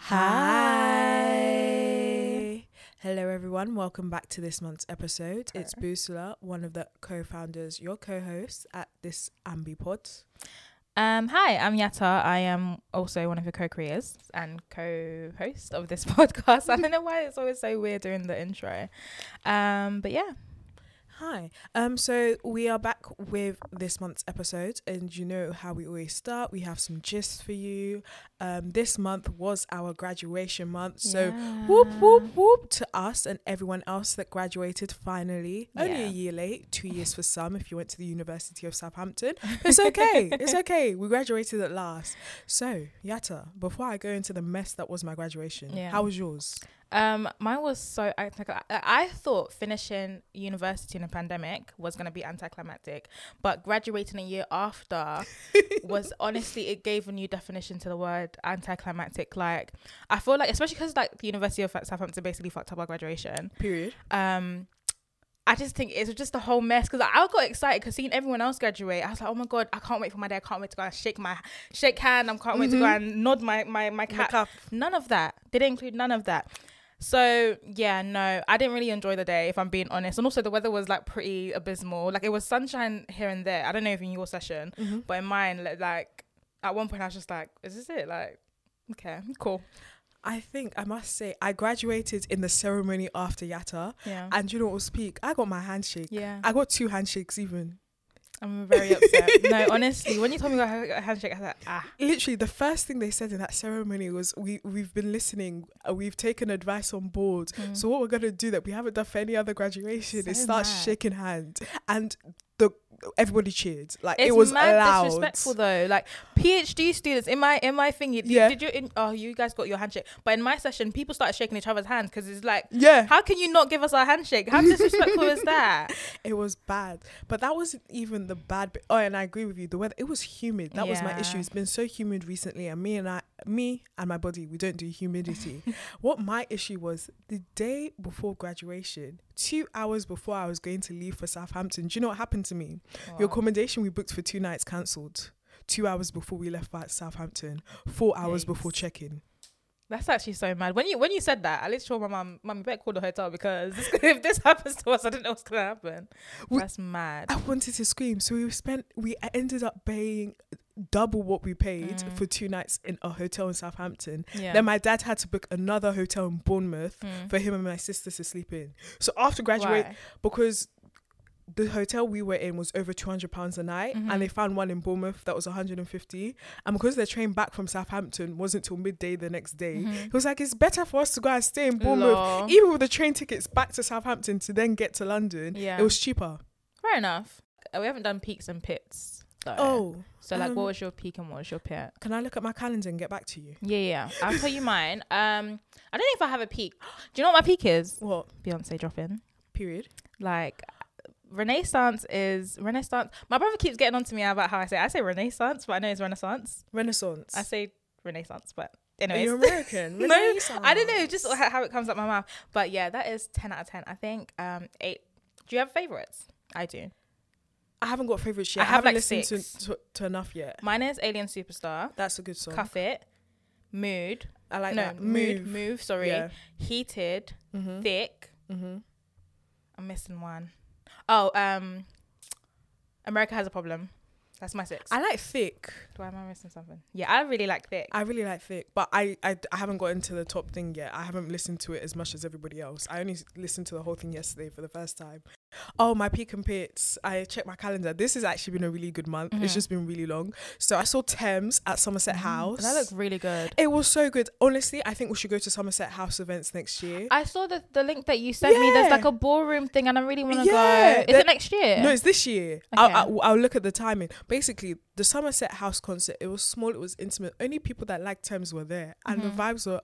Hi. Hello, everyone. Welcome back to this month's episode. It's Busola, one of the co founders, your co host at this Ambi Pod. Um, hi, I'm Yatta. I am also one of the co-creators and co-host of this podcast. I don't know why it's always so weird doing the intro. Um, but yeah, Hi. Um, so we are back with this month's episode, and you know how we always start. We have some gist for you. Um, this month was our graduation month, so whoop whoop whoop to us and everyone else that graduated finally. Only a year late, two years for some if you went to the University of Southampton. It's okay. it's okay. We graduated at last. So, Yatta, before I go into the mess that was my graduation, Yeah. how was yours? Um, mine was so I, I, I thought finishing university in a pandemic was gonna be anticlimactic, but graduating a year after was honestly it gave a new definition to the word anticlimactic. Like I feel like especially because like the University of Southampton basically fucked up our graduation. Period. um I just think it's just a whole mess because I got excited because seeing everyone else graduate, I was like, oh my god, I can't wait for my day. I can't wait to go and shake my shake hand. I can't wait to go and nod my my my cap. Makeup. None of that. They didn't include none of that. So yeah, no, I didn't really enjoy the day if I'm being honest. And also the weather was like pretty abysmal. Like it was sunshine here and there. I don't know if in your session, Mm-hmm. but in mine, like at one point I was just like, is this it? Like, okay, cool. I think I must say I graduated in the ceremony after Yatta, Yeah. and you know what was peak? I got my handshake. yeah. I got two handshakes even. I'm very upset. no, honestly, when you told me about a handshake, I was like, ah. Literally, the first thing they said in that ceremony was, "We we've been listening. Uh, we've taken advice on board. So what we're gonna do that we haven't done for any other graduation is start mad. shaking hands." And the everybody cheered. Like It's it was mad loud. disrespectful though. Like PhD students in my in my thingy, Yeah. did you? In, oh, you guys got your handshake, but in my session, people started shaking each other's hands because it's like, Yeah, how can you not give us our handshake? How disrespectful is that? it was bad. But that wasn't even the bad bit. Oh, and I agree with you. The weather it was humid. That was my issue. It's been so humid recently, and me and I, me and my body, we don't do humidity. what my issue was the day before graduation, two hours before I was going to leave for Southampton. Do you know what happened to me? The accommodation we booked for two nights cancelled. Two hours before we left for Southampton, four hours before check-in. That's actually so mad. When you when you said that, I literally told my mum, "Mum, you better call the hotel because if this happens to us, I don't know what's gonna happen." We- That's mad. I wanted to scream. So we spent, we ended up paying double what we paid Mm. for two nights in a hotel in Southampton. Yeah. Then my dad had to book another hotel in Bournemouth Mm. for him and my sister to sleep in. So after graduate, Why? because the hotel we were in was over 200 pounds a night Mhm. and they found one in Bournemouth that was 150 and because their train back from Southampton wasn't till midday the next day Mhm. it was like it's better for us to go and stay in Bournemouth Lol. even with the train tickets back to Southampton to then get to London Yeah. it was cheaper Fair enough. We haven't done peaks and pits. though. oh So like, Um, what was your peak and what was your pit? can I look at my calendar and get back to you Yeah, yeah. I'll tell you mine. Um, I don't know if I have a peak. Do you know what my peak is? what Beyonce dropping. period Like, Renaissance is Renaissance. My brother keeps getting on to me about how I say I say Renaissance, but I know it's Renaissance. Renaissance I say Renaissance, but are anyways. you American No, Renaissance. I don't know, just how it comes out my mouth. But yeah, that is ten out of ten. I think. Um, eight. Do you have favorites? I do. I haven't got favorites yet I I, have, haven't like, listened to, six. to to enough yet Mine is Alien Superstar, that's a good song Cuff It, Mood. I like no, that Mood. Move. Sorry. yeah Heated, mm-hmm. Thick. Mm-hmm. I'm missing one. Oh, um, America has a problem. That's my six. I like thick. Do I am I missing something? Yeah, I really like Thick. I really like thick, but I, I I haven't got into the top thing yet. I haven't listened to it as much as everybody else. I only listened to the whole thing yesterday for the first time. Oh, my peak and pits. I checked my calendar. This has actually been a really good month. It's Mhm. just been really long. So I saw Tems at Somerset House. That looks really good. it was so good. Honestly, I think we should go to Somerset House events next year. I saw the the link that you sent me. There's like a ballroom thing, and I really want to Yeah, go. Is that- it next year? No, it's this year. Okay. I'll, I'll, I'll look at the timing. Basically, the Somerset House concert, it was small, it was intimate. Only people that liked Tems were there. And Mhm. the vibes were.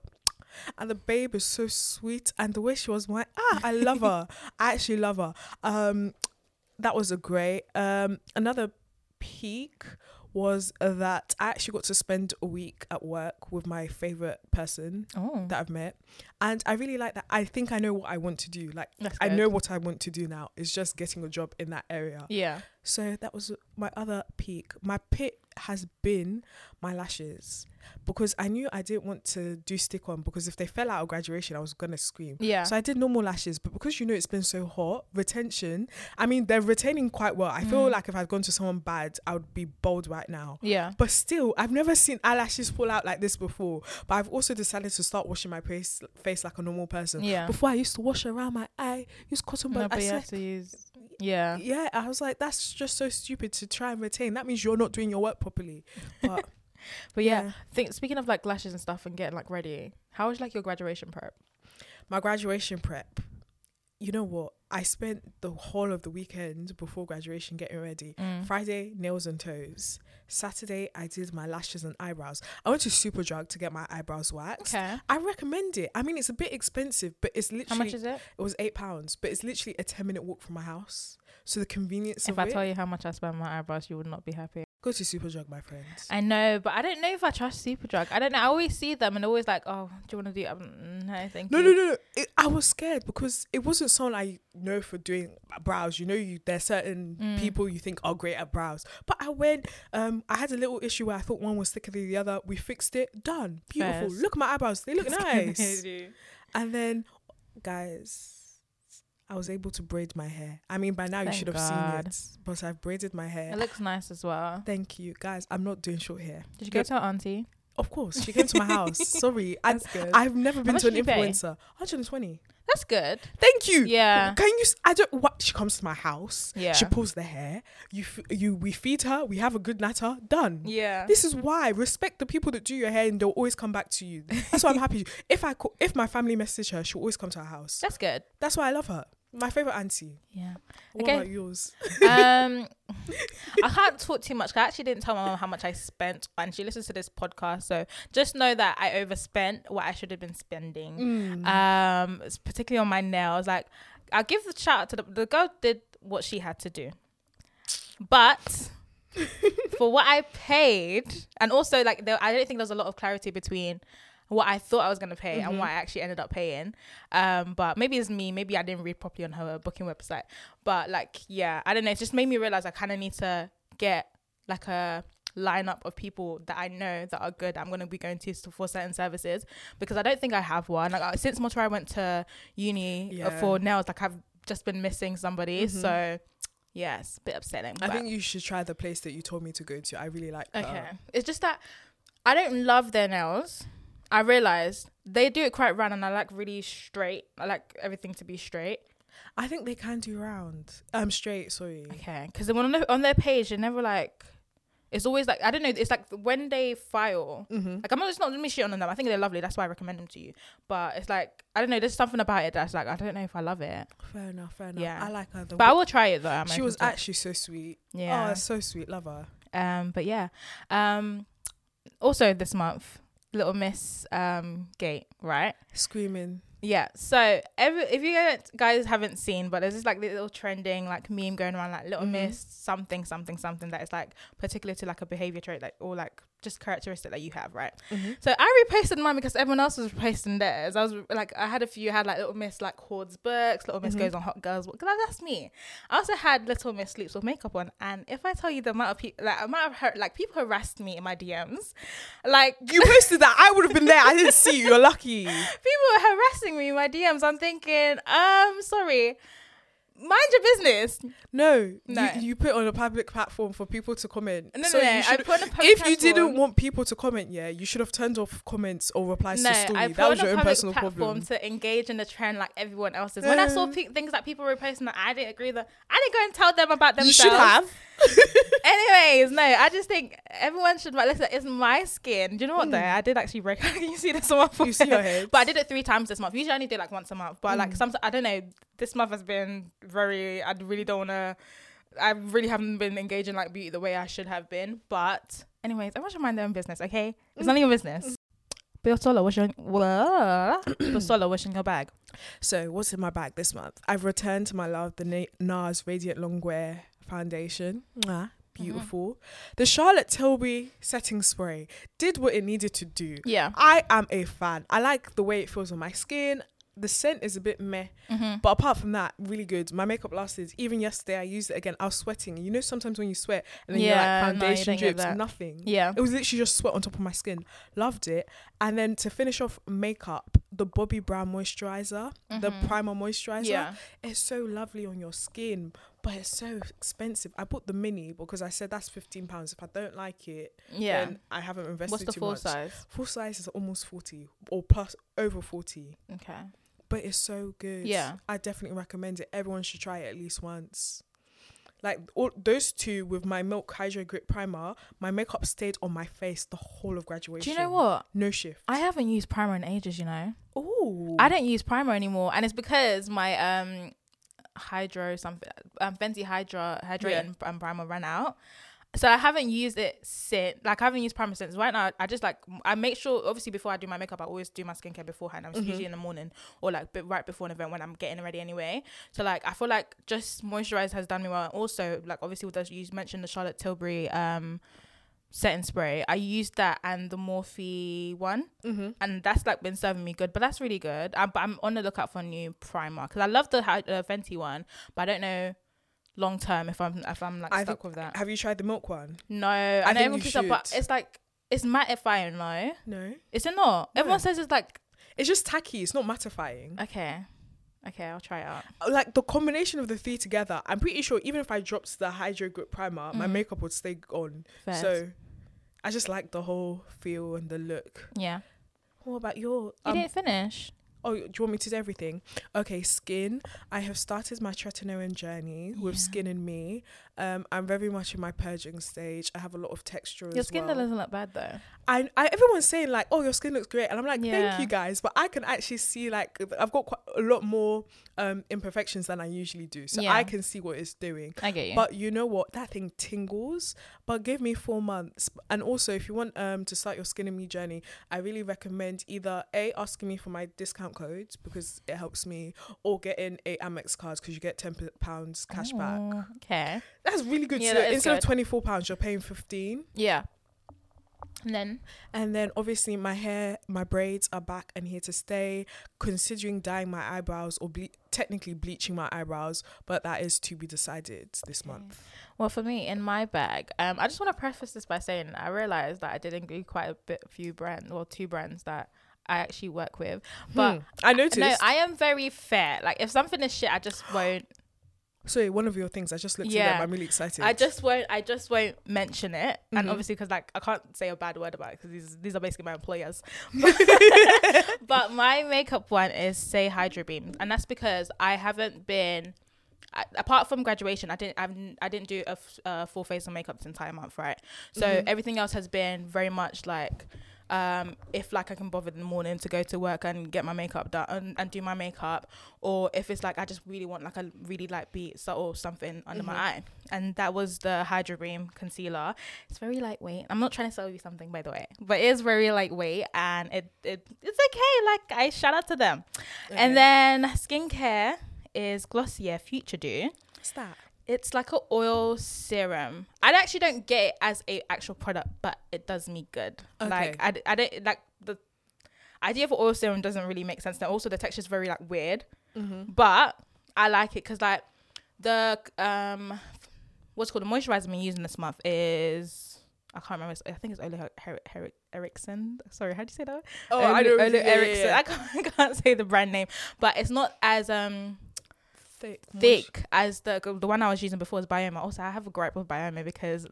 And the babe is so sweet. And the way she was, my, ah, I love her. I actually love her. Um, That was a great. Um, Another peak was that I actually got to spend a week at work with my favorite person Oh, that I've met. And I really like that. I think I know what I want to do. Like, that's I good. know what I want to do now. It's just getting a job in that area. Yeah. So that was my other peak. My pit has been my lashes because I knew I didn't want to do stick on because if they fell out of graduation, I was gonna scream. Yeah. So I did normal lashes, but because you know it's been so hot, retention. I mean, they're retaining quite well. I feel Mm. like if I'd gone to someone bad, I would be bold right now. yeah. But still, I've never seen eyelashes fall out like this before. But I've also decided to start washing my face, face like a normal person. Yeah. Before I used to wash around my eye, use cotton No, bud. but I you said, have to use. Yeah. yeah, I was like, that's just so stupid to try and retain. That means you're not doing your work properly. But But yeah, think speaking of like lashes and stuff and getting like ready, how was like your graduation prep? my graduation prep. You know what? I spent the whole of the weekend before graduation getting ready. Mm. Friday, nails and toes. Saturday, I did my lashes and eyebrows. I went to Superdrug to get my eyebrows waxed. Okay. I recommend it. I mean, it's a bit expensive, but it's literally How much is it? it was eight pounds, but it's literally a ten minute walk from my house. So the convenience If I it. tell you how much I spend on my eyebrows, you would not be happy. Go to Superdrug, my friends. I know, but I don't know if I trust Superdrug. I don't know. I always see them and always like, oh, do you want to do? Um, no, thank No, you. no, no, no. It, I was scared because it wasn't someone I know for doing brows. You know, you there's certain Mm. people you think are great at brows. But I went. Um, I had a little issue where I thought one was thicker than the other. We fixed it. Done. Beautiful. Fairs. Look at my eyebrows. They look nice. And then, guys. I was able to braid my hair. I mean, by now you should have God. seen it, but I've braided my hair. It looks nice as well. Thank you, guys. I'm not doing short hair. Did you go to our auntie? Of course, she came to my house. Sorry, I, That's good. I've never been to an influencer. 120. That's good. Thank you. Yeah. Can you? I don't. What? She comes to my house. Yeah. She pulls the hair. You. You. We feed her. We have a good natter. Done. Yeah. This is why respect the people that do your hair and they'll always come back to you. That's why I'm happy. If I if my family message her, she'll always come to our house. That's good. That's why I love her. My favorite auntie. Yeah. What Okay. about yours? um, I can't talk too much. I actually didn't tell my mom how much I spent, and she listens to this podcast, so just know that I overspent what I should have been spending. Mm. Um, particularly on my nails. Like, I'll give the shout out to the the girl did what she had to do, but for what I paid, and also like there, I don't think there's a lot of clarity between what I thought I was gonna pay and what I actually ended up paying. Um, but maybe it's me. Maybe I didn't read properly on her booking website. But like, yeah, I don't know. It just made me realize I kind of need to get like a lineup of people that I know that are good. I'm gonna be going to for certain services because I don't think I have one. Like uh, since Motora went to uni uh, Yeah. for nails, like I've just been missing somebody. Mhm. So. Yes, bit upsetting. I think you should try the place that you told me to go to. I really like. Okay. Her. It's just that I don't love their nails. I realized they do it quite round and I like really straight. I like everything to be straight. I think they can do round. Um, straight. Sorry. Okay. Because on, the- on their page, they're never like, it's always like, I don't know, it's like when they file, Mm-hmm. like I'm not, it's not me shit on them. I think they're lovely. That's why I recommend them to you. But it's like, I don't know, there's something about it that's like, I don't know if I love it. Fair enough. Fair enough. Yeah. I like her. But I will try it though. I'm she was actually so sweet. yeah. Oh, so sweet. Love her. Um, but yeah. Um, also this month, Little Miss um Gate, right? Screaming. Yeah. So every if you guys- haven't seen, but there's this like little trending like meme going around like Little Mhm. Miss something something something that is like particular to like a behavior trait like or like just characteristic that you have, right? So I reposted mine because everyone else was reposting theirs. I was like, I had a few. I had like Little Miss like hoards books. Little Miss Mhm. goes on hot girls. Because that's me. I also had Little Miss sleeps with makeup on. And if I tell you the amount of people, like amount of her, like people harassed me in my DMs, like You posted that. I would have been there. I didn't see you. You're lucky. people were harassing me in my DMs. I'm thinking, um, sorry, mind your business. No, No. You, you put on a public platform for people to comment. No, so no, no. I put on a public if you didn't want people to comment, yeah, you should have turned off comments or replies no, to story. I that put was on your a own public personal platform problem. to engage in the trend like everyone else is. When I saw pe- things that people were posting that I didn't agree with, I didn't go and tell them about themselves. You should have. Anyways, no, I just think everyone should. Listen, it's my skin. Do you know what? Though Mm. I did actually break. Can you see this on my You see your head. But I did it three times this month. Usually I only do like once a month. But like Mm. some, I don't know. This month has been very. I really don't wanna. I really haven't been engaging like beauty the way I should have been. But anyways, everyone should mind their own business. Okay, it's Mm. none of your business. Busola, what's your Solo, what's in your bag? So, what's in my bag this month? I've returned to my love, the Na- NARS Radiant Longwear Foundation. Mwah, beautiful. The Charlotte Tilbury setting spray did what it needed to do. Yeah. I am a fan. I like the way it feels on my skin. the scent is a bit meh, Mhm. but apart from that, really good. My makeup lasted. Even yesterday, I used it again. I was sweating. You know, sometimes when you sweat and then Yeah, you're like foundation don't get drips, nothing. yeah. It was literally just sweat on top of my skin. Loved it. And then to finish off makeup, the Bobbi Brown moisturizer, the Mhm. primer moisturizer, Yeah. it's so lovely on your skin, but it's so expensive. I bought the mini because I said that's fifteen pounds. If I don't like it, Yeah. then I haven't invested What's the too full much. size? Full size is almost forty or plus over forty, Okay. but it's so good. Yeah. I definitely recommend it. Everyone should try it at least once. Like all those two with my Milk Hydro Grip Primer, my makeup stayed on my face the whole of graduation. Do you know what? No shift. I haven't used primer in ages. You know. Oh, I don't use primer anymore, and it's because my um hydro something um Fenty Hydra hydrating and primer ran out. So I haven't used it since. Like I haven't used primer since. Right now, I just like I make sure. Obviously, before I do my makeup, I always do my skincare beforehand. I'm Mhm. usually in the morning or like right before an event when I'm getting ready anyway. So like I feel like just moisturize has done me well. Also, like obviously with those you mentioned the Charlotte Tilbury um setting spray. I used that and the Morphe one Mm-hmm. and that's like been serving me good. But that's really good. I, but I'm on the lookout for a new primer because I love the uh, Fenty one, but I don't know long term if I'm if I'm like I stuck think- with that. Have you tried the milk one? No, I, know think everyone up, but it's like it's mattifying. No, No, is it not? No. Everyone says it's like it's just tacky. It's not mattifying. okay, okay, I'll try it out. Like the combination of the three together, I'm pretty sure even if I dropped the Hydro Grip Primer, my Mhm. makeup would stay on. First. So I just like the whole feel and the look. yeah, What about your? you Um, didn't finish. oh, do you want me to do everything? Okay, skin. I have started my tretinoin journey with Skin and Me. Um, I'm very much in my purging stage. I have a lot of texture Your skin well. doesn't look bad though. I, I everyone's saying like, oh, your skin looks great, and I'm like, Yeah. thank you guys, but I can actually see like I've got quite a lot more um imperfections than I usually do, so Yeah. I can see what it's doing. I get you. But you know what? That thing tingles. But give me four months. And also, if you want um to start your skin and me journey, I really recommend either a asking me for my discount codes because it helps me, or getting a Amex cards because you get ten pounds cash back. Oh, Okay. That's really good. Yeah, so instead of twenty four pounds, you're paying fifteen. Yeah. And then And then obviously my hair, my braids are back and here to stay. Considering dyeing my eyebrows or ble- technically bleaching my eyebrows, but that is to be decided this Okay. month. Well, for me, in my bag, um, I just want to preface this by saying I realized that I did agree quite a bit, few brands, well, two brands that I actually work with. But Hmm, I noticed. no, I am very fair. Like, if something is shit, I just won't. Sorry, one of your things. I just looked at them. I'm really excited. I just won't. I just won't mention it. And Mhm. obviously, because like I can't say a bad word about it because these these are basically my employers. but my makeup one is Saie Hydro Beam, and that's because I haven't been. I, apart from graduation, I didn't. I've, I didn't do a f- uh, full face of makeup this entire month, right? So Mhm. everything else has been very much like, um, if like I can bother in the morning to go to work and get my makeup done and, and do my makeup, or if it's like I just really want like a really light beat subtle something under Mhm. my eye, and that was the Hydro Beam concealer. It's very lightweight. I'm not trying to sell you something by the way, but it is very lightweight and it, it it's okay. Like I shout out to them. Okay. And then skincare is Glossier Future Dew. what's that? It's like a oil serum. I actually don't get it as a actual product, but it does me good. Okay. Like I, I, don't like the idea of oil serum doesn't really make sense. And also the texture is very like weird, Mm-hmm. but I like it because like the um what's called the moisturizer I'm using this month is I can't remember. I think it's Ole Her- Her- Her- Erickson. Sorry, how do you say that? Oh, Ole- I know. Ole yeah, yeah, Erickson. yeah. I can't, I can't say the brand name, but it's not as um Thick. thick as the the one I was using before was Byoma. Also, I have a gripe with Byoma because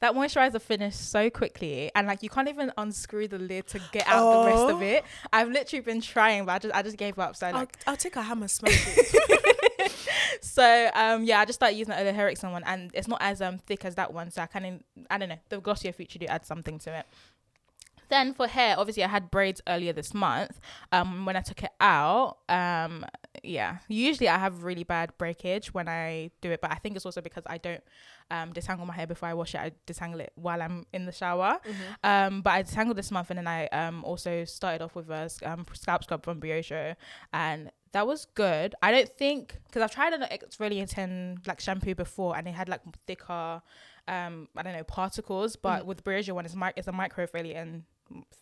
that moisturizer finished so quickly, and like you can't even unscrew the lid to get out the rest of Oh. it. I've literally been trying, but I just I just gave up. So I'll, like, I'll take a hammer, smash it. so um yeah, I just started using the Ole Henriksen one, and it's not as um thick as that one. So I kind of I don't know the Glossier Future Dew add something to it. Then for hair, obviously I had braids earlier this month. Um, when I took it out, um, yeah, usually I have really bad breakage when I do it, but I think it's also because I don't um disangle my hair before I wash it. I disangle it while I'm in the shower. Um, but I disangled this month, and then I um also started off with a um, scalp scrub from Briogeo, and That was good. I don't think because I've tried an exfoliating like shampoo before, and it had like thicker, um, I don't know particles. But Mm. with Briogeo one, it's mi- it's a microexfoliating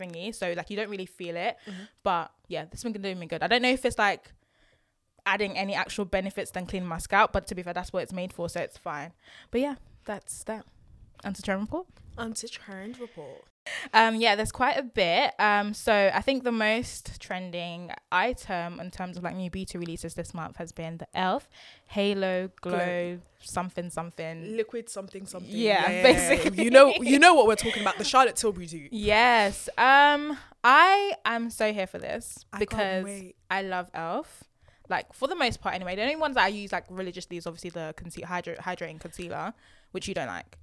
thingy, so like you don't really feel it. Mhm. But yeah, this one can do me good. I don't know if it's like adding any actual benefits than cleaning my scalp, but to be fair, that's what it's made for, so it's fine. But yeah, that's that. Answer to report. Anti-trend report. Um, yeah, there's quite a bit. Um, so I think the most trending item in terms of like new beauty releases this month has been the Elf Halo Glow, Glow. something something. Liquid something something. Yeah, basically. You know, you know what we're talking about. The Charlotte Tilbury do. Yes. Um, I am so here for this I because. I love Elf. Like for the most part, anyway. The only ones that I use like religiously is obviously the conceal hydra- hydrating concealer, which you don't like.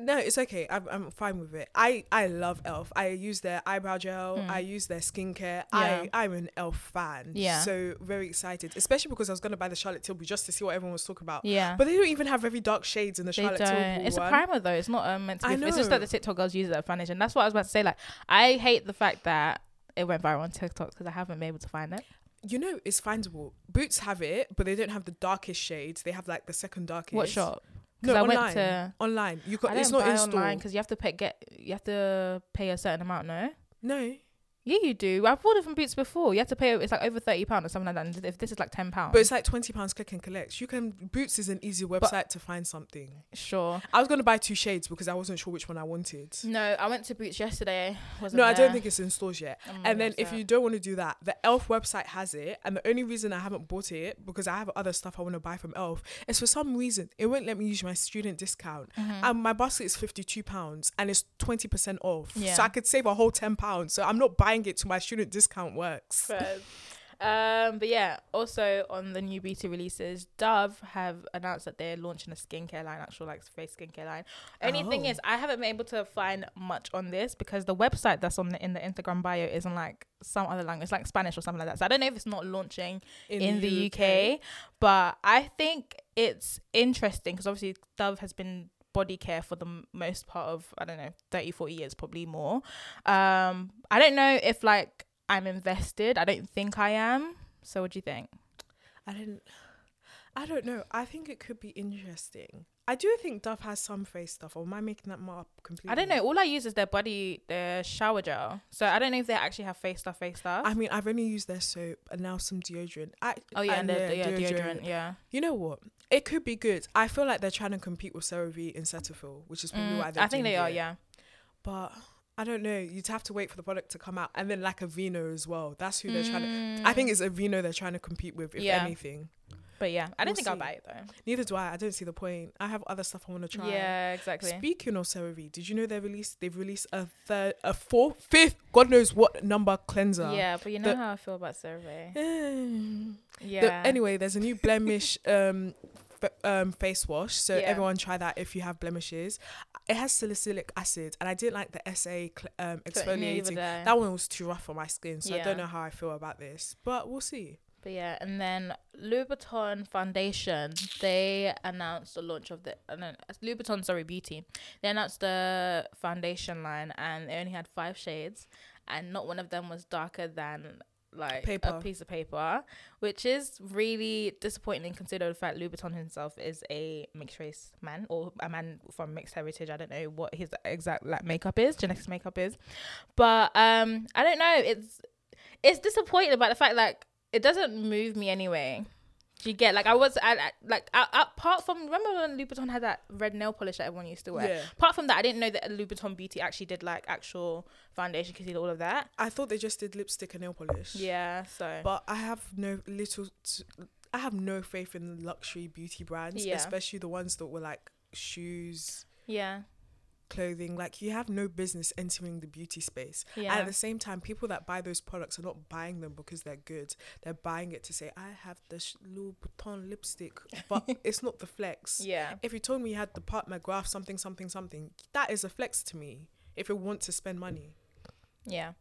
No, it's okay. I'm, I'm fine with it. I, I love Elf. I use their eyebrow gel. Mm. I use their skincare. Yeah. I I'm an Elf fan. Yeah. So very excited, especially because I was gonna buy the Charlotte Tilbury just to see what everyone was talking about. Yeah. But they don't even have very dark shades in the They Charlotte don't. Tilbury It's one. a primer though. It's not um, meant to be. I It's just that the TikTok girls use it foundation. That's what I was about to say. Like, I hate the fact that it went viral on TikTok because I haven't been able to find it. You know, it's findable. Boots have it, but they don't have the darkest shades. They have like the second darkest. What shop? No, I online. went to. Online. You got. don't It's not in store. online because you have to pay get you have to pay a certain amount. No. No. Yeah, you do. I've ordered from Boots before. You have to pay. It's like over thirty pound or something like that. And if this is like ten pounds, But it's like twenty pounds click and collect. You can Boots is an easy website to find something. sure. I was gonna buy two shades because I wasn't sure which one I wanted. No, I went to Boots yesterday. Wasn't No, I don't think it's in stores yet. And then if you don't want to do that, the Elf website has it. And the only reason I haven't bought it because I have other stuff I want to buy from Elf is for some reason it won't let me use my student discount. Mhm. And my basket is fifty two pounds and it's twenty percent off. Yeah. So I could save a whole ten pounds. So I'm not buying it to my student discount works. Um, but yeah, also on the new beauty releases, Dove have announced that they're launching a skincare line, actual like face skincare line. Only thing Oh. is, I haven't been able to find much on this because the website that's on the, in the Instagram bio isn't like some other language, like Spanish or something like that. So I don't know if it's not launching in, the, UK, but I think it's interesting because obviously Dove has been body care for the most part of I don't know 30 40 years probably more um I don't know if like I'm invested I don't think I am so what do you think I didn't. I don't know. I think it could be interesting. I do think Dove has some face stuff. Or am I making that up completely? I don't know all I use is their body their shower gel so I don't know if they actually have face stuff face stuff I mean, I've only used their soap and now some deodorant. I, oh yeah and, their the, yeah deodorant. yeah You know what? It could be good. I feel like they're trying to compete with CeraVe and Cetaphil, which is probably Mm, why they're I think they are it. yeah But I don't know. You'd have to wait for the product to come out, and then like Aveeno as well. That's who they're trying to. I think Mm, it's Aveeno they're trying to compete with, if Yeah. anything. But yeah I don't we'll think I'll buy it though Neither do I. I don't see the point. I have other stuff I want to try. yeah exactly Speaking of CeraVe, did you know they released they've released a third, a fourth, fifth, God knows what number cleanser. yeah but you know the- how I feel about CeraVe Mm. The- yeah anyway, there's a new blemish um, f- um, face wash. So Yeah. everyone try that if you have blemishes. It has salicylic acid, and I didn't like the SA cl- um, exfoliating. That one was too rough for my skin, so I don't know how I feel about this. But we'll see. But yeah, and then Louboutin Foundation, they announced the launch of the uh, no, Louboutin, sorry, Beauty. They announced the foundation line, and they only had five shades, and not one of them was darker than like Paper. a piece of paper, which is really disappointing considering the fact Louboutin himself is a mixed race man or a man from mixed heritage. I don't know what his exact like makeup is, genetics makeup is, but um, I don't know. It's it's disappointing about the fact like it doesn't move me anyway. Do you get like I was I, I, like I, apart from remember when Louboutin had that red nail polish that everyone used to wear. Yeah. Apart from that, I didn't know that Louboutin Beauty actually did like actual foundation, concealer, all of that. I thought they just did lipstick and nail polish. Yeah, so But I have no little. T- I have no faith in luxury beauty brands, Yeah. especially the ones that were like shoes, yeah, clothing. Like you have no business entering the beauty space. yeah, And at the same time, people that buy those products are not buying them because they're good. They're buying it to say, I have the sh- Louboutin lipstick, but it's not the flex. yeah, If you told me you had the Pat McGrath something, something, something, that is a flex to me if you want to spend money. Yeah.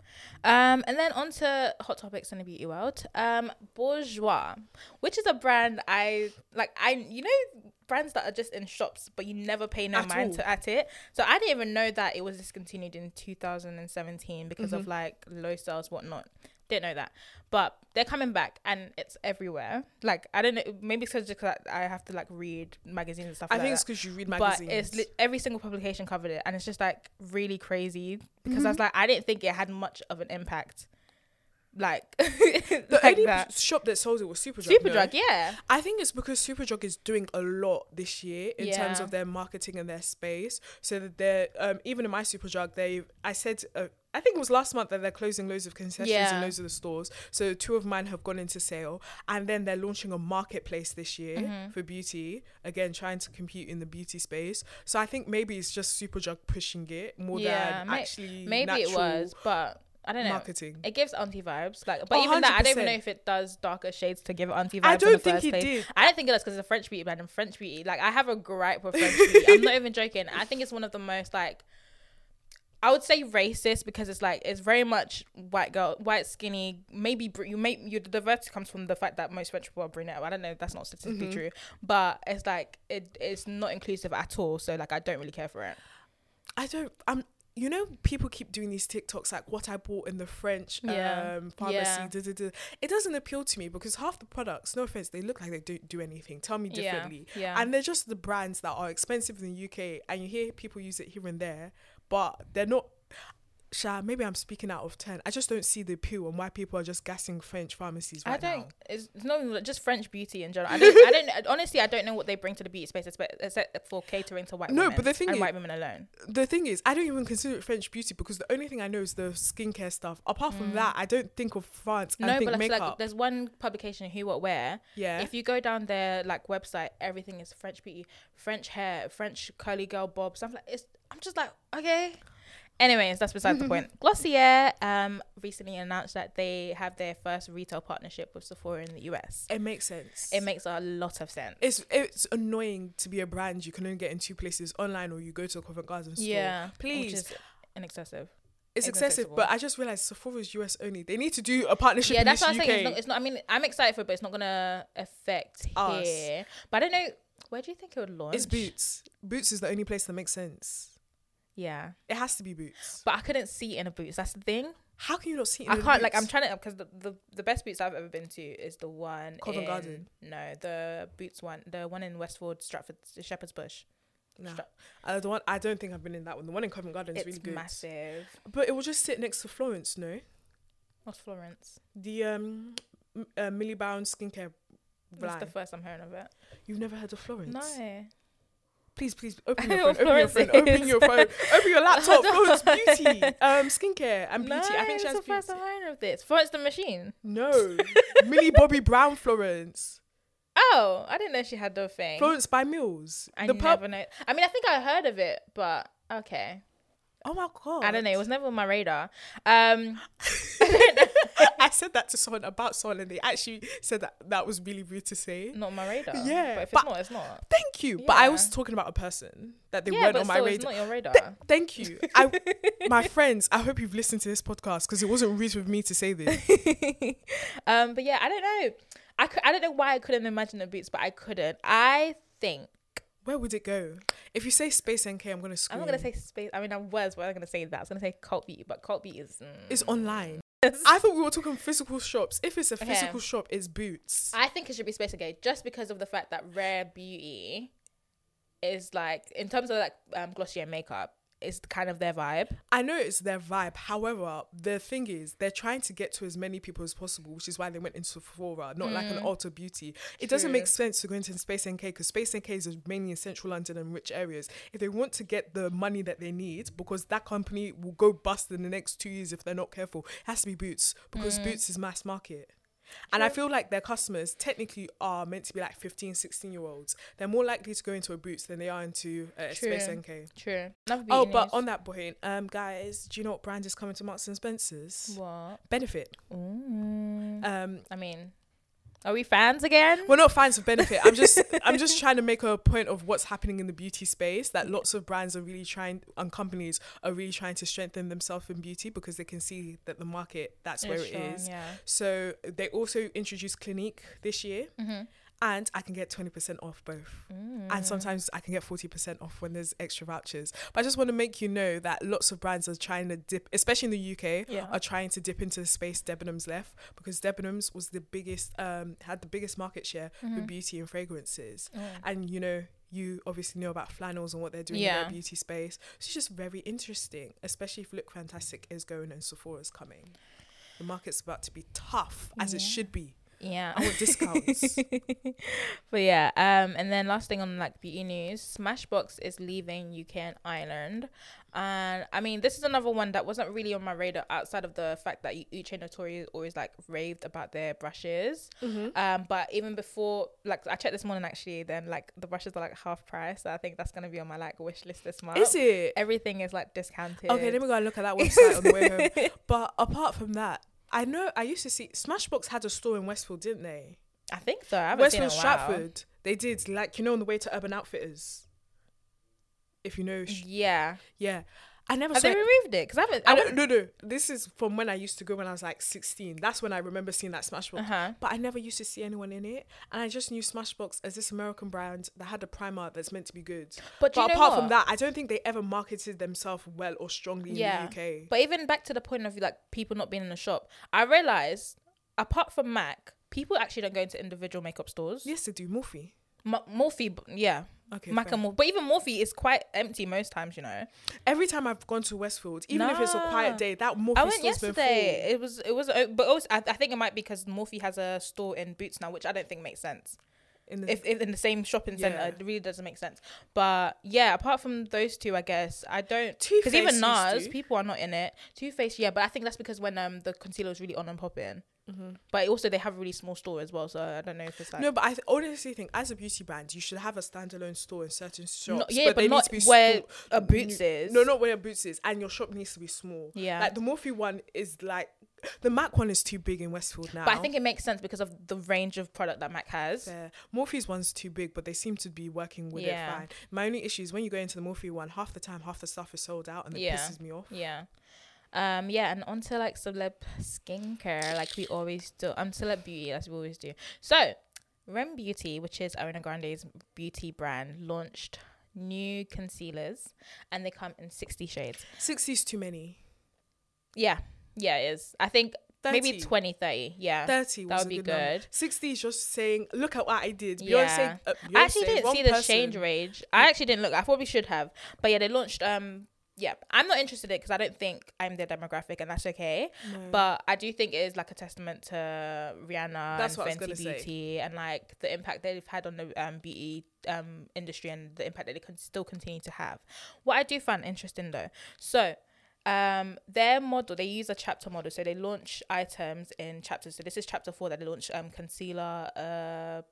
Um, and then on to hot topics in the beauty world. Um, Bourjois, which is a brand I like. I you know brands that are just in shops, but you never pay no At mind all. to at it. So I didn't even know that it was discontinued in 2017 because of Mhm. like low sales, whatnot. Didn't know that, but they're coming back and it's everywhere. Like I don't know, maybe it's because I have to like read magazines and stuff. I like think it's because you read but magazines. it's li- every single publication covered it, and it's just like really crazy because I Mhm. was like, I didn't think it had much of an impact. Like, the like only that. shop that sold it was Superdrug. no? Superdrug, yeah. I think it's because Superdrug is doing a lot this year in terms of their marketing and their space. So that they're um, even in my Superdrug, they I said uh, I think it was last month that they're closing loads of concessions Yeah. in loads of the stores. So two of mine have gone into sale, and then they're launching a marketplace this year Mhm. for beauty. Again, trying to compete in the beauty space. So I think maybe it's just Superdrug pushing it more Yeah, than may- actually Maybe it was, but I don't know. marketing. It gives auntie vibes, like, but Oh, even that, I don't even know if it does darker shades to give auntie vibes. I in the don't think he place. did. I don't think it does because it's a French beauty brand and French beauty. Like, I have a gripe with French beauty. I'm not even joking. I think it's one of the most like. I would say racist because it's like it's very much white girl, white skinny. Maybe br- you may your diversity comes from the fact that most French people are brunette. I don't know. That's not statistically Mhm. true, but it's like it it's not inclusive at all. So like I don't really care for it. I don't. I'm. You know, people keep doing these TikToks like what I bought in the French Yeah. um, pharmacy. Yeah. duh, duh, duh. It doesn't appeal to me because half the products, no offense, they look like they don't do anything. Tell me Yeah, differently. yeah. And they're just the brands that are expensive in the UK, and you hear people use it here and there, but they're not. Sha, maybe I'm speaking out of turn. I just don't see the appeal and why people are just gassing French pharmacies right I don't. now. It's, it's not just French beauty in general. I don't. I don't. Honestly, I don't know what they bring to the beauty space, except except for catering to white No, women. but the thing and is- white women alone. The thing is, I don't even consider it French beauty because the only thing I know is the skincare stuff. Apart from that, I don't think of France. I Mm. No, think but like, makeup. like there's one publication, Who What Wear. yeah. If you go down their like website, everything is French beauty, French hair, French curly girl bob. Stuff like it's. I'm just like okay. Anyways, that's beside the point. Glossier um recently announced that they have their first retail partnership with Sephora in the US. It makes sense. It makes a lot of sense. it's it's annoying to be a brand you can only get in two places online or you go to a Covent Garden store. yeah, please. which is excessive. It's excessive, but I just realized Sephora's US only. They need to do a partnership yeah, that's what I'm saying. It's not, it's not. I mean, I'm excited for it, but it's not gonna affect Us. here. But I don't know. Where do you think it would launch? it's Boots. Boots is the only place that makes sense. Yeah, It has to be Boots. but I couldn't see in a boots. That's the thing. How can you not see? I can't. Like, I'm trying to because the, the the best boots I've ever been to is the one in Covent in, Garden? No, the boots one, the one in Westford, Stratford, Shepherd's Bush. No. Stra- Uh, the one I don't think I've been in that one. The one in Covent Garden is It's really good. massive. But it will just sit next to Florence, no? What's Florence? The um uh, Millie Brown skincare That's line. the first I'm hearing of it. You've never heard of Florence? No. Please, please open your phone. Open your phone. Open your phone. Open your laptop. Florence Beauty. Um, skincare and beauty. No, I think she has the first beauty. I'm hearing of this. Florence the Machine. No, Millie Bobby Brown Florence. Oh, I didn't know she had the thing. Florence by Mills. I the never pub. know. I mean, I think I heard of it, but okay. Oh my god. I don't know. It was never on my radar. Um, I said that to someone about someone, and they actually said that that was really rude to say. not on my radar. Yeah, but if but- it's not, it's not. Thank you, but I was talking about a person that they yeah, weren't on my radar. not your radar. Th- thank you. I, my friends, I hope you've listened to this podcast because it wasn't rude with me to say this. um, but yeah, I don't know. I could, I don't know why I couldn't imagine the boots, but I couldn't. I think Where would it go? If you say Space NK, I'm gonna scream. I'm not gonna say space. I mean, I was, but I'm gonna say that. I was gonna say cult beauty, but cult beauty is. Mm, it's online. I thought we were talking physical shops. If it's a Okay. physical shop, it's Boots. I think it should be Space NK just because of the fact that Rare Beauty is like, in terms of like um, Glossier makeup, is kind of their vibe. I know it's their vibe. However, the thing is, they're trying to get to as many people as possible, which is why they went into Sephora, not like an Ulta Beauty. It doesn't Mm. Make sense to go into Space NK because Space NK is mainly in central London and rich areas. If they want to get the money that they need, because that company will go bust in the next two years if they're not careful, it has to be Boots because Boots is mass market. And I feel like their customers technically are meant to be like 15, 16 year olds. They're more likely to go into a Boots than they are into uh, Space NK. True. Oh, but on that point, um, guys, do you know what brand is coming to Marks and Spencers? what? Benefit. Ooh. Um, I mean, are we fans again? we're not fans of Benefit. I'm just, I'm just trying to make a point of what's happening in the beauty space. That lots of brands are really trying, and companies are really trying to strengthen themselves in beauty because they can see that the market that's where it strong, is. Yeah. So they also introduced Clinique this year. Mm-hmm. And I can get 20% off both. Mm. And sometimes I can get 40% off when there's extra vouchers. But I just want to make you know that lots of brands are trying to dip, especially in the UK, Yeah. are trying to dip into the space Debenhams left because Debenhams was the biggest, um, had the biggest market share Mm-hmm. for beauty and fragrances. Mm. And you know, you obviously know about flannels and what they're doing in Yeah. their beauty space. So it's just very interesting, especially if Look Fantastic is going and Sephora is coming. The market's about to be tough, as it should be. Yeah. Want discounts. but yeah, um, and then last thing on like beauty news, Smashbox is leaving UK and Ireland, and I mean this is another one that wasn't really on my radar outside of the fact that Uche Natori always like raved about their brushes. Mm-hmm. Um, but even before, like I checked this morning actually, then like the brushes are like half price. So I think that's gonna be on my like wish list this month. Is it? Everything is like discounted. Okay, let me go and look at that website on the way home. But apart from that, I know I used to see Smashbox had a store in Westfield, didn't they? I think so. I Westfield, in a while. Stratford. They did, like you know, on the way to Urban Outfitters. If you know, sh- Yeah. yeah, I never Have they it. removed it? Because I haven't. I I don't, no, no. This is from when I used to go when I was like 16. That's when I remember seeing that Smashbox. Uh huh. But I never used to see anyone in it, and I just knew Smashbox as this American brand that had a primer that's meant to be good. But, But apart what? from that, I don't think they ever marketed themselves well or strongly Yeah. in the UK. But even back to the point of like people not being in the shop, I realized apart from Mac, people actually don't go into individual makeup stores. yes, they do. Morphe. M- Morphe, yeah, Okay. Mac fair. and Morphe, but even Morphe is quite empty most times. You know, Every time I've gone to Westfield, even if it's a quiet day, that Morphe I went yesterday. It was it was, o- but also I, I think it might be because Morphe has a store in Boots now, which I don't think makes sense. In the, If, if in the same shopping center, Yeah. it really doesn't make sense. But yeah, apart from those two, I guess I don't. Too Because even NARS, people are not in it. Too Faced, yeah, but I think that's because when um the concealer was really on and popping. Mhm. But also they have a really small store as well, so I don't know if it's like no, but I th- honestly think as a beauty brand, you should have a standalone store in certain shops. No- yeah, but, they need not to be where small. a Boots is. No, not where a Boots is, and your shop needs to be small. Yeah. Like the Morphe one is like the Mac one is too big in Westfield now. But I think it makes sense because of the range of product that Mac has. Fair. Morphe's one's too big, but they seem to be working with Yeah. it fine. My only issue is when you go into the Morphe one, half the time, half the stuff is sold out, and it Yeah. pisses me off. Yeah. Um, yeah, and onto like celeb skincare, like we always do. Um, celeb beauty, as we always do. So, Rem Beauty, which is Ariana Grande's beauty brand, launched new concealers, and they come in sixty shades. Sixty's too many. Yeah, yeah, it is. I think 30. maybe 20, 30. Yeah, Thirty that would be good. good. Sixty is just saying, look at what I did. Yeah. Beyonce. Uh, I actually didn't see the person. change range. I actually didn't look. I probably should have. But yeah, they launched. Um, yeah, I'm not interested in it because I don't think I'm their demographic, and that's okay. No. But I do think it is like a testament to Rihanna That's and what I was Fenty gonna say. Beauty and like the impact they've had on the um, beauty um, industry and the impact that they can still continue to have. What I do find interesting though, so um, their model they use a chapter model, so they launch items in chapters. So this is chapter four that they launch um, concealer, uh,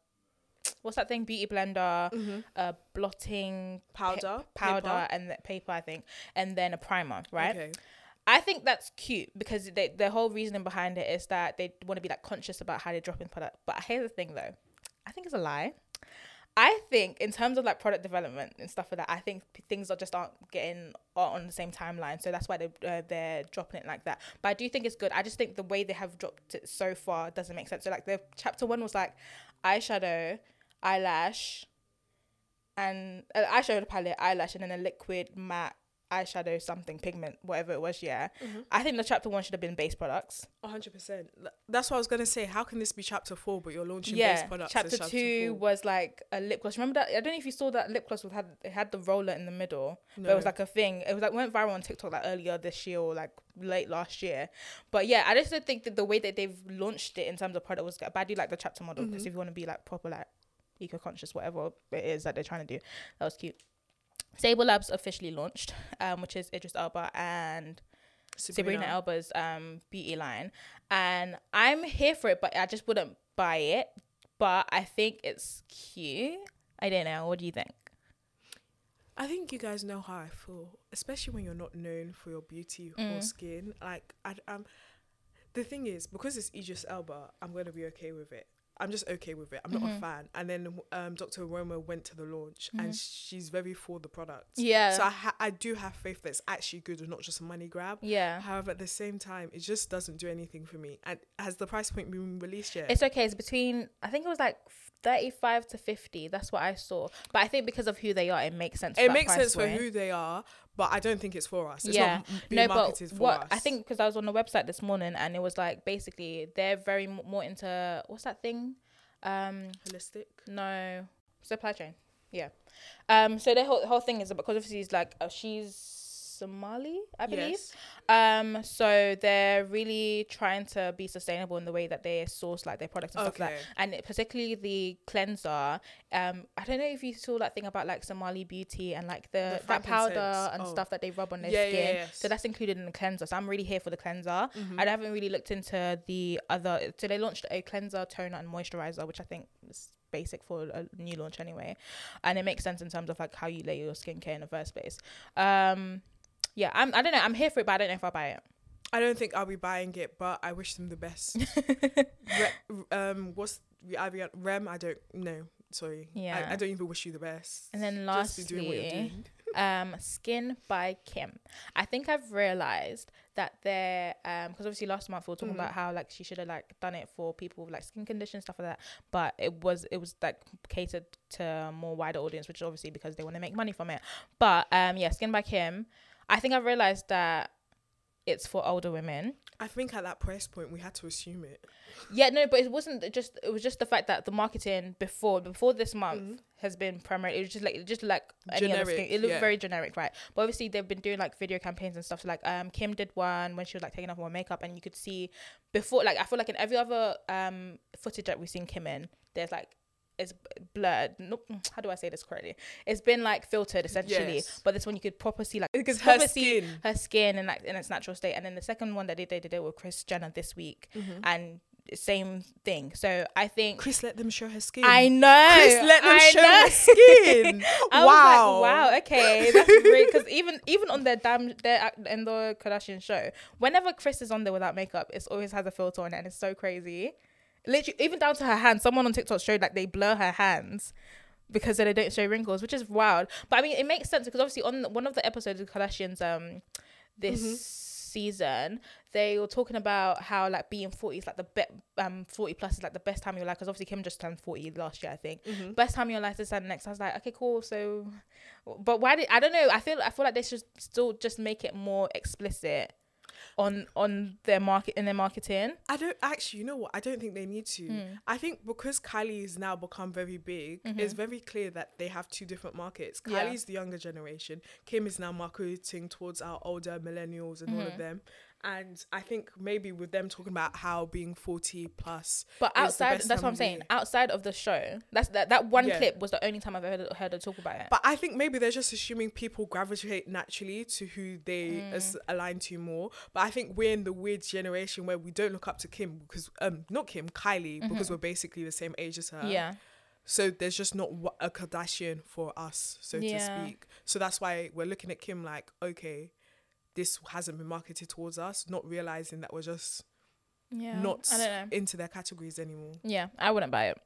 what's that thing? Beauty blender, Mhm. uh, blotting powder, powder, paper. and the paper, I think, and then a primer, right? Okay. I think that's cute because they, the whole reasoning behind it is that they want to be like conscious about how they drop in product. But here's the thing though, I think it's a lie. I think in terms of like product development and stuff like that, I think things are just aren't getting are on the same timeline. So that's why they uh, they're dropping it like that. But I do think it's good. I just think the way they have dropped it so far doesn't make sense. So like the chapter one was like eyeshadow, eyelash, and uh, eyeshadow palette, eyelash, and then a liquid matte eyeshadow something pigment whatever it was yeah i think the chapter one should have been base products hundred percent. That's what I was gonna say. How can this be chapter four, but you're launching base yeah products? as chapter two four? was like a lip gloss remember that i don't know if you saw that lip gloss with had it had the roller in the middle but it was like a thing it was like went viral on tiktok like earlier this year or like late last year but yeah i just don't think that the way that they've launched it in terms of product was good but i do like the chapter model because Mhm. if you want to be like proper like eco-conscious whatever it is that they're trying to do that was cute Sable Labs officially launched, um, which is Idris Elba and Sabrina Elba's um beauty line, and I'm here for it, but I just wouldn't buy it. But I think it's cute. I don't know. What do you think? I think you guys know how I feel, especially when you're not known for your beauty or Mm. skin. Like, I, um, the thing is, because it's Idris Elba, I'm gonna be okay with it. I'm just okay with it. I'm not a Mhm. fan. And then um, Dr. Roma went to the launch, and Mhm. she's very for the product. Yeah. So I, ha- I do have faith that it's actually good and not just a money grab. yeah. However, at the same time, it just doesn't do anything for me. And has the price point been released yet? It's okay. It's between I think it was like thirty-five to fifty. That's what I saw. But I think because of who they are, it makes sense. for it makes sense for who they are, but I don't think it's for us. It's Yeah. not being no, marketed but for what us. I think because I was on the website this morning and it was like basically they're very m- more into what's that thing? Um, holistic. no supply chain. Yeah. Um. So the whole whole thing is because obviously it's like uh, she's Somali, I believe. Yes. Um. So they're really trying to be sustainable in the way that they source like their products and stuff like Okay. that. And it- particularly the cleanser. Um. I don't know if you saw that thing about like Somali beauty and like the, The that powder and Oh. stuff that they rub on their Yeah, yeah, skin. yes. So that's included in the cleanser. So I'm really here for the cleanser. Mhm. I haven't really looked into the other. So they launched a cleanser, toner, and moisturizer, which I think is basic for a new launch anyway, and it makes sense in terms of like how you lay your skincare in the first place. Um, yeah, I'm. I don't know. I'm here for it, but I don't know if I'll buy it. I don't think I'll be buying it, but I wish them the best. Re- um, what's Rem? I don't know. Sorry. Yeah. I, I don't even wish you the best. And then Just be doing what you're lastly, doing. um, Skin by Kim. I think I've realized that they're um because obviously last month we were talking Mhm. about how like she should have like done it for people with like skin conditions stuff like that, but it was it was like catered to a more wider audience, which is obviously because they want to make money from it. But um yeah, Skin by Kim. I think I've realized that it's for older women. I think at that price point we had to assume it. Yeah, no, but it wasn't just. It was just the fact that the marketing before before this month Mhm. has been primarily. It was just like just like any other Generic, skin. It looked yeah. very generic, right? But obviously they've been doing like video campaigns and stuff. So like um Kim did one when she was like taking off more makeup, and you could see before. Like I feel like in every other um footage that we've seen Kim in, there's like. It's blurred. No, how do I say this correctly? It's been like filtered essentially, Yes. but this one you could proper see like Because her skin. her skin in like in its natural state. And then the second one that they did, they did with Kris Jenner this week, Mhm. and same thing. So I think Kris let them show her skin. I know. Kris let them I show know. her skin. Wow. like, wow, okay, that's great. Because even even on their damn their in the Kardashian show, whenever Kris is on there without makeup, it always has a filter on it, and it's so crazy. Literally, even down to her hands. Someone on TikTok showed like they blur her hands because then they don't show wrinkles, which is wild. But I mean, it makes sense because obviously on one of the episodes of Kardashians, um, this Mhm. season, they were talking about how like being forty is like the be- um forty plus is like the best time of your life because obviously Kim just turned forty last year, I think Mhm. best time of your life to and next. I was like, okay, cool. So, but why did I don't know? I feel I feel like they should still just make it more explicit on on their market in their marketing. I don't actually. You know what? I don't think they need to. Mm. I think because Kylie has now become very big, Mhm. it's very clear that they have two different markets. Yeah. Kylie's the younger generation. Kim is now marketing towards our older millennials and all Mhm. of them. And I think maybe with them talking about how being forty plus, But outside, that's what I'm saying. Outside of the show, that's that that one Yeah. clip was the only time I've ever heard her talk about it. but I think maybe they're just assuming people gravitate naturally to who they Mm. as align to more. But I think we're in the weird generation where we don't look up to Kim because um not Kim Kylie because Mhm. we're basically the same age as her. yeah, So there's just not a Kardashian for us, so Yeah. to speak. So that's why we're looking at Kim like, okay, this hasn't been marketed towards us, not realizing that we're just yeah. not I don't know. into their categories anymore. Yeah, I wouldn't buy it.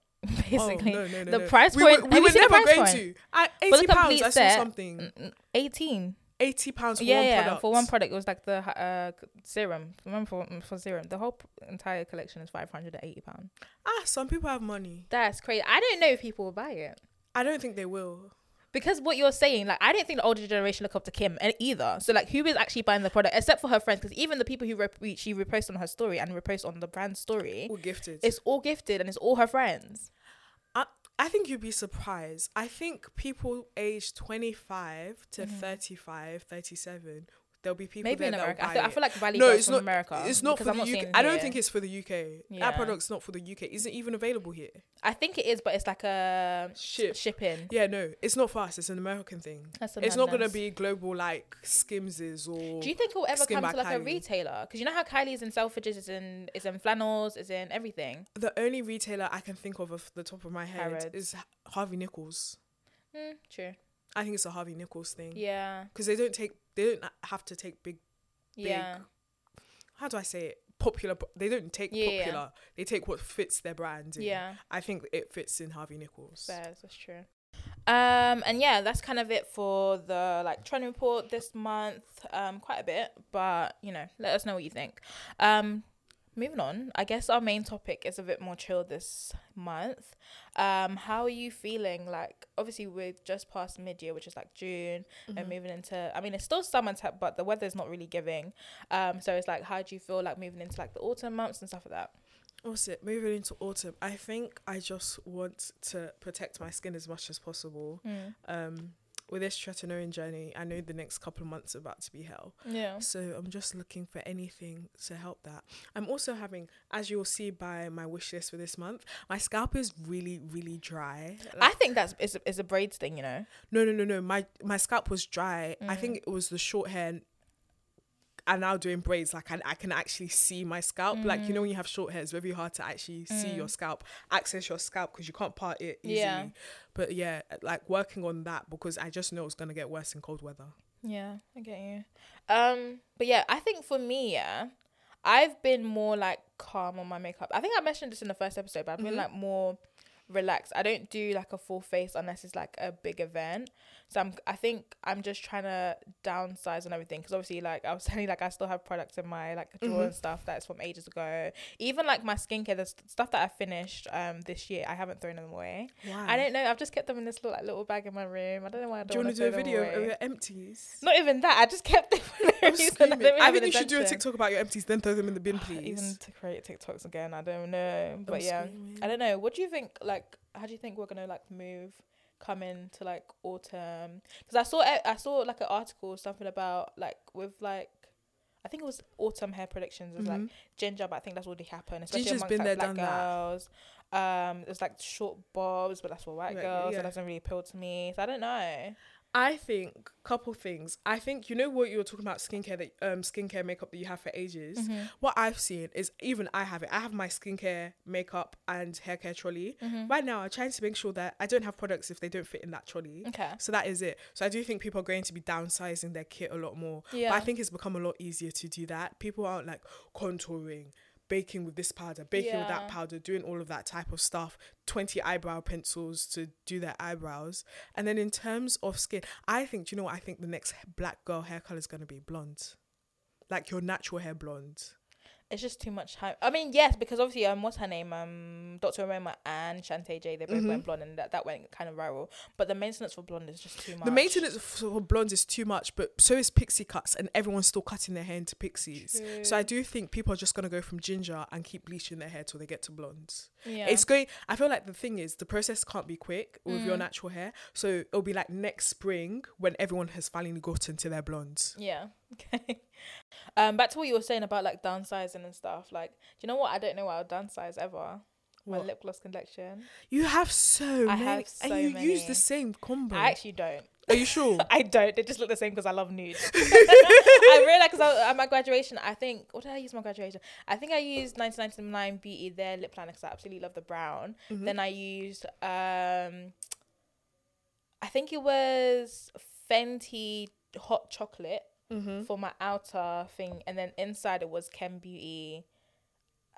Basically, oh, no, no, no, the price we point- Were, we were seen the never going point? to. At eighty pounds, I saw something. Eighteen. Eighty pounds for yeah, one yeah. product. For one product, it was like the uh serum. Remember for, mm, for serum, the whole p- entire collection is five hundred and eighty pound. Ah, some people have money. That's crazy. I don't know if people will buy it I don't think they will. Because what you're saying, like, I don't think the older generation look up to Kim either. So, like, who is actually buying the product except for her friends? Because even the people who rep- she repost on her story and repost on the brand story, All gifted. it's all gifted and it's all her friends. I I think you'd be surprised. I think people aged 25 to Mhm. 35, 37, there'll be people Maybe in America. I feel, I feel like Valley No, it's not- America. It's not for the seeing UK. I don't think it's for the UK. Yeah. That product's not for the UK. Isn't even available here. I think it is, but it's like a Ship. shipping. Yeah, no, it's not for us. It's an American thing. That's It's not gonna be global like Skimses or. Do you think it will ever come to like a retailer? Because you know how Kylie's in Selfridges, is in is in flannels, is in everything. the only retailer I can think of off the top of my head Harrods. is Harvey Nichols. Mm, true. I think it's a Harvey Nichols thing. Yeah. Because they don't take, they don't have to take big. Yeah. How do I say it? popular. They don't take Yeah, yeah. popular. They take what fits their brand. in. Yeah. I think it fits in Harvey Nichols. Fairs, that's true. Um, and yeah, that's kind of it for the like trend report this month. Um, quite a bit, but you know, let us know what you think. Um, moving on, I guess our main topic is a bit more chill this month. Um, how are you feeling? Like, obviously, we're just past mid year, which is like June, Mm-hmm. and moving into. I mean, it's still summertime, but the weather's not really giving. Um, so it's like, how do you feel like moving into like the autumn months and stuff like that? What's it? Moving into autumn, I think I just want to protect my skin as much as possible. Um, with this tretinoin journey, I know the next couple of months are about to be hell. Yeah. So I'm just looking for anything to help that. I'm also having, as you'll see by my wish list for this month, my scalp is really, really dry. I think that's it's a, it's a braids thing, you know. No, no, no, no. My my scalp was dry. I Mm. think it was the short hair. And now doing braids, like I, I can actually see my scalp. Like you know, Mm. when you have short hair, it's very hard to actually see your scalp, access your scalp because you can't part it easily. Yeah. But yeah, like working on that because I just know it's gonna get worse in cold weather. Yeah, I get you. Um, but yeah, I think for me, yeah, I've been more like calm on my makeup. I think I mentioned this in the first episode, but I've been Mhm. like more relaxed. I don't do like a full face unless it's like a big event. So I'm, I think I'm just trying to downsize on everything because obviously, like I was telling like I still have products in my like drawer Mhm. and stuff that's from ages ago. Even like my skincare, the st- stuff that I finished um this year, I haven't thrown them away. Wow. I don't know. I've just kept them in this little like little bag in my room. I don't know why I don't. don't you want to do a video away. of your empties? Not even that. I just kept them. I, screaming. don't even I have think you should do a. TikTok about your empties, then throw them in the bin, please. Even to create TikToks again, I don't know. But I'm yeah, screaming. I don't know. What do you think? Like, how do you think we're gonna like move, come into like autumn? Because I saw I saw like an article something about like with like. I think it was autumn hair predictions. It was like ginger, but I think that's already happened. Especially Ginger's amongst been like, there, black that. girls. Um, it's like short bobs, but that's for white Right, girls. yeah. It doesn't really appeal to me. So I don't know. I think couple things. I think you know what you were talking about skincare that um skincare makeup that you have for ages. Mm-hmm. What I've seen is even I have it. I have my skincare, makeup, and hair care trolley. Mm-hmm. Right now, I'm trying to make sure that I don't have products if they don't fit in that trolley. Okay. So that is it. So I do think people are going to be downsizing their kit a lot more. Yeah. But I think it's become a lot easier to do that. People aren't like contouring, baking with this powder, baking with that powder, doing all of that type of stuff. 20 eyebrow pencils to do their eyebrows. And then in terms of skin, I think, do you know what? I think the next black girl hair color is going to be blonde. Like your natural hair blonde. It's just too much hype. I mean, yes, because obviously, um, what's her name? Um, Dr. Aroma and Shantae J, they both Mhm. went blonde, and that, that went kind of viral. But the maintenance for blonde is just too much. The maintenance for blondes is too much, but so is pixie cuts, and everyone's still cutting their hair into pixies. So I do think people are just gonna go from ginger and keep bleaching their hair till they get to blondes. Yeah. It's going. I feel like the thing is the process can't be quick with your Mm. natural hair, so it'll be like next spring when everyone has finally gotten to their blondes. yeah. Okay. Um, back to what you were saying about like downsizing and stuff. Like, do you know what? I don't know what I'll downsize ever. My lip gloss collection. You have so I many, have so and you use the same combo. I actually don't. Are you sure? I don't. They just look the same because I love nude. I realized because at my graduation, I think what did I use my graduation? I think I used 1999 Beauty their lip liner because I absolutely love the brown. Mhm. Then I used um, I think it was Fenty hot chocolate Mhm. for my outer thing, and then inside it was Kem Beauty.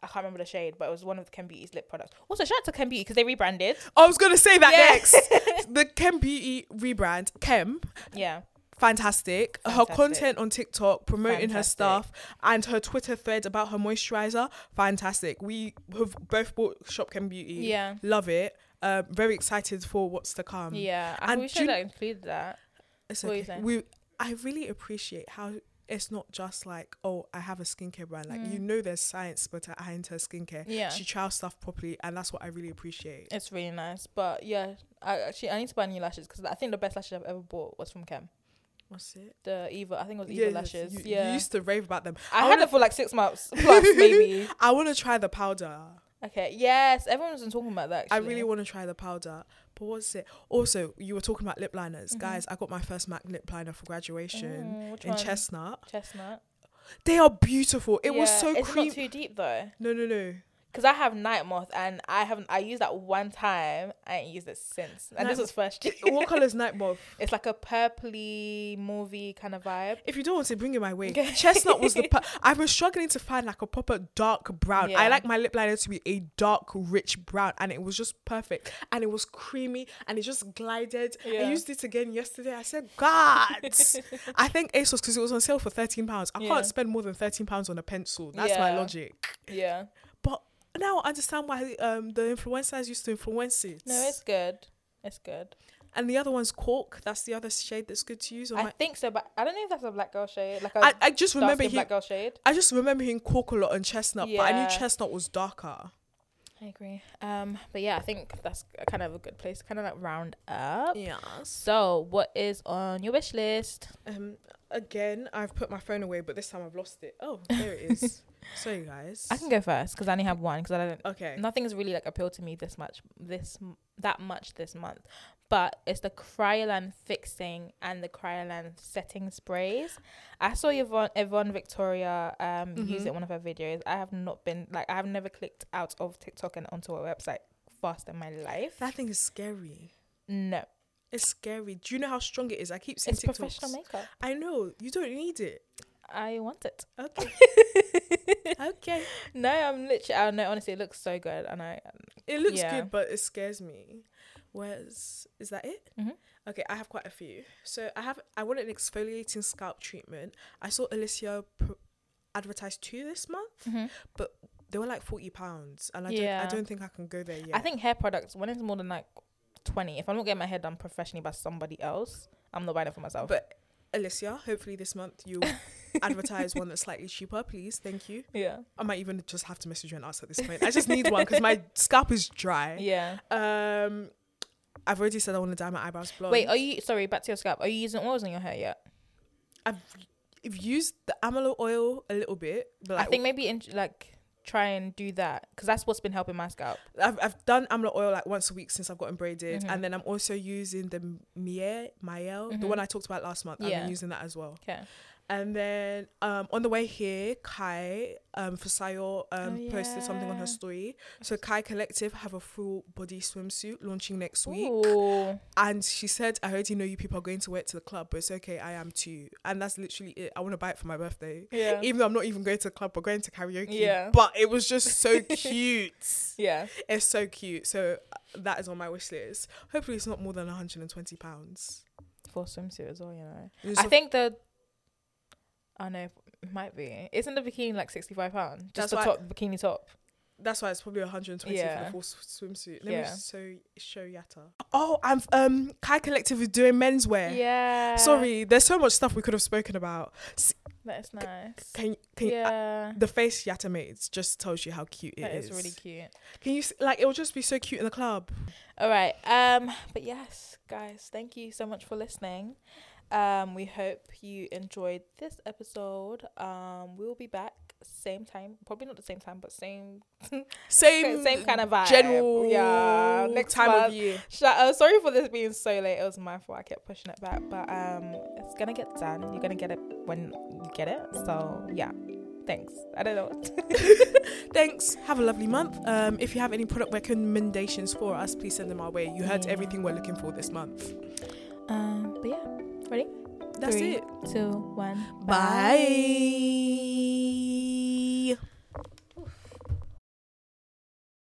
I can't remember the shade, but it was one of the Kem Beauty's lip products. Also, shout out to Kem Beauty because they rebranded. I was gonna say that Yeah. next. the Kem Beauty rebrand, Kem, Yeah, fantastic. Her content on TikTok promoting her stuff and her Twitter thread about her moisturizer, fantastic. We have both bought Shop Kem Beauty. yeah, Love it. Uh, very excited for what's to come. yeah. I and we should you- I included that. It's What were you okay. We I really appreciate how it's not just like, oh, I have a skincare brand. Like Mm. you know there's science but behind her skincare. Yeah. She trials stuff properly and that's what I really appreciate. It's really nice, but yeah, I actually I need to buy new lashes because I think the best lashes I've ever bought was from Kem. What's it? The Eva, I think it was Eva lashes. You, yeah, you used to rave about them. I, I had it for like six months plus, maybe. I want to try the powder. Okay, yes, everyone's been talking about that. Actually. I really want to try the powder. But what's it? Also, you were talking about lip liners. Mhm. Guys, I got my first MAC lip liner for graduation Mm, in one? chestnut. Chestnut. They are beautiful. It was Yeah, so It's creamy. not too deep though. no, no, no. Because I have night moth and I haven't. I used that one time. I ain't used it since, and Night this was first. year. what color is night moth? It's like a purpley movie kind of vibe. If you don't want to bring it my way, Okay. chestnut was the. Per- I've been struggling to find like a proper dark brown. I like my lip liner to be a dark, rich brown, and it was just perfect. And it was creamy, and it just glided. I used it again yesterday. I said, God, I think ASOS because it was on sale for thirteen pounds. I Yeah. can't spend more than thirteen pounds on a pencil. That's my logic. Yeah. Now I understand why um the influencers used to influence it. No, it's good. It's good. and the other one's cork. That's the other shade that's good to use. I my, think so, but I don't know if that's a black girl shade. Like I, I just remember he, black girl shade. I just remember hearing cork a lot and chestnut, but I knew chestnut was darker. I agree. Um, but yeah, I think that's kind of a good place to kind of like round up. Yeah. So, what is on your wish list? Um. Again, I've put my phone away, but this time I've lost it. Oh, there it is. Sorry, guys. I can go first because I only have one because I don't. Okay. Nothing has really like appealed to me this much, this that much this month. But it's the Kryolan fixing and the Kryolan setting sprays. I saw Yvonne, Yvonne Victoria um use Mhm. it in one of her videos. I have not been like I have never clicked out of TikTok and onto a website fast in my life. That thing is scary. no, It's scary. Do you know how strong it is? I keep seeing it's TikToks. professional makeup. I know. You don't need it. I want it. Okay. okay. No, I'm literally. I know. Honestly, it looks so good, and I. It looks Yeah. good, but it scares me. Where's is that it? Mhm. Okay, I have quite a few. So I have I want an exfoliating scalp treatment. I saw Alicia pr- advertise two this month. Mhm. They were like forty pounds, and I Yeah. don't I don't think I can go there yet. I think hair products when it's more than like twenty. If I'm not getting my hair done professionally by somebody else, I'm not buying it for myself. But Alicia, hopefully this month you'll advertise one that's slightly cheaper, please. Thank you. yeah, I might even just have to message you and ask at this point. I just need one because my scalp is dry. yeah. Um, I've already said I want to dye my eyebrows blonde. Wait, are you sorry? Back to your scalp. Are you using oils on your hair yet? I've, I've used the amla oil a little bit, but I think maybe in, like try and do that because that's what's been helping my scalp. I've I've done amla oil like once a week since I've gotten braided, Mhm. and then I'm also using the Miel Mael, the Mhm. one I talked about last month. I've been using that as well. Okay. And then um, on the way here, Kai um, Fisayo um, Oh, posted something on her story. So Kai Collective have a full body swimsuit launching next week, Ooh. and she said, "I already know you people are going to wear it to the club, but it's okay, I am too." And that's literally it. I want to buy it for my birthday. Yeah. Even though I'm not even going to the club, but going to karaoke. Yeah. But it was just so cute. yeah. It's so cute. So uh, that is on my wish list. Hopefully, it's not more than 120 pounds. For swimsuit as well, you know. I think the. I know it might be. Isn't the bikini like sixty five pounds? That's Just the why- top bikini top. that's why it's probably 120 for Yeah. the full s- swimsuit. Let me Yeah. show show Yatta. Oh, I'm um Kai Collective is doing menswear. Yeah. Sorry, there's so much stuff we could have spoken about. That is nice. Can can you, uh, yeah. the face Yatta made just tells you how cute it That is. is really cute. Can you s- like it will just be so cute in the club. All right. Um. But yes, guys, thank you so much for listening. Um. We hope you enjoyed this episode. Um. We'll be back same time. Probably not the same time, but same Same same kind of vibe. general Yeah. Next time month. of year. Uh, sorry for this being so late. It was my fault. I kept pushing it back, but um, it's gonna get done. You're gonna get it when you get it. So yeah. Thanks. I don't know. Thanks. Have a lovely month. Um, if you have any product recommendations for us, please send them our way. You heard Yeah. everything we're looking for this month. um. But yeah. Ready? That's Three, it. Two, one. Bye. bye.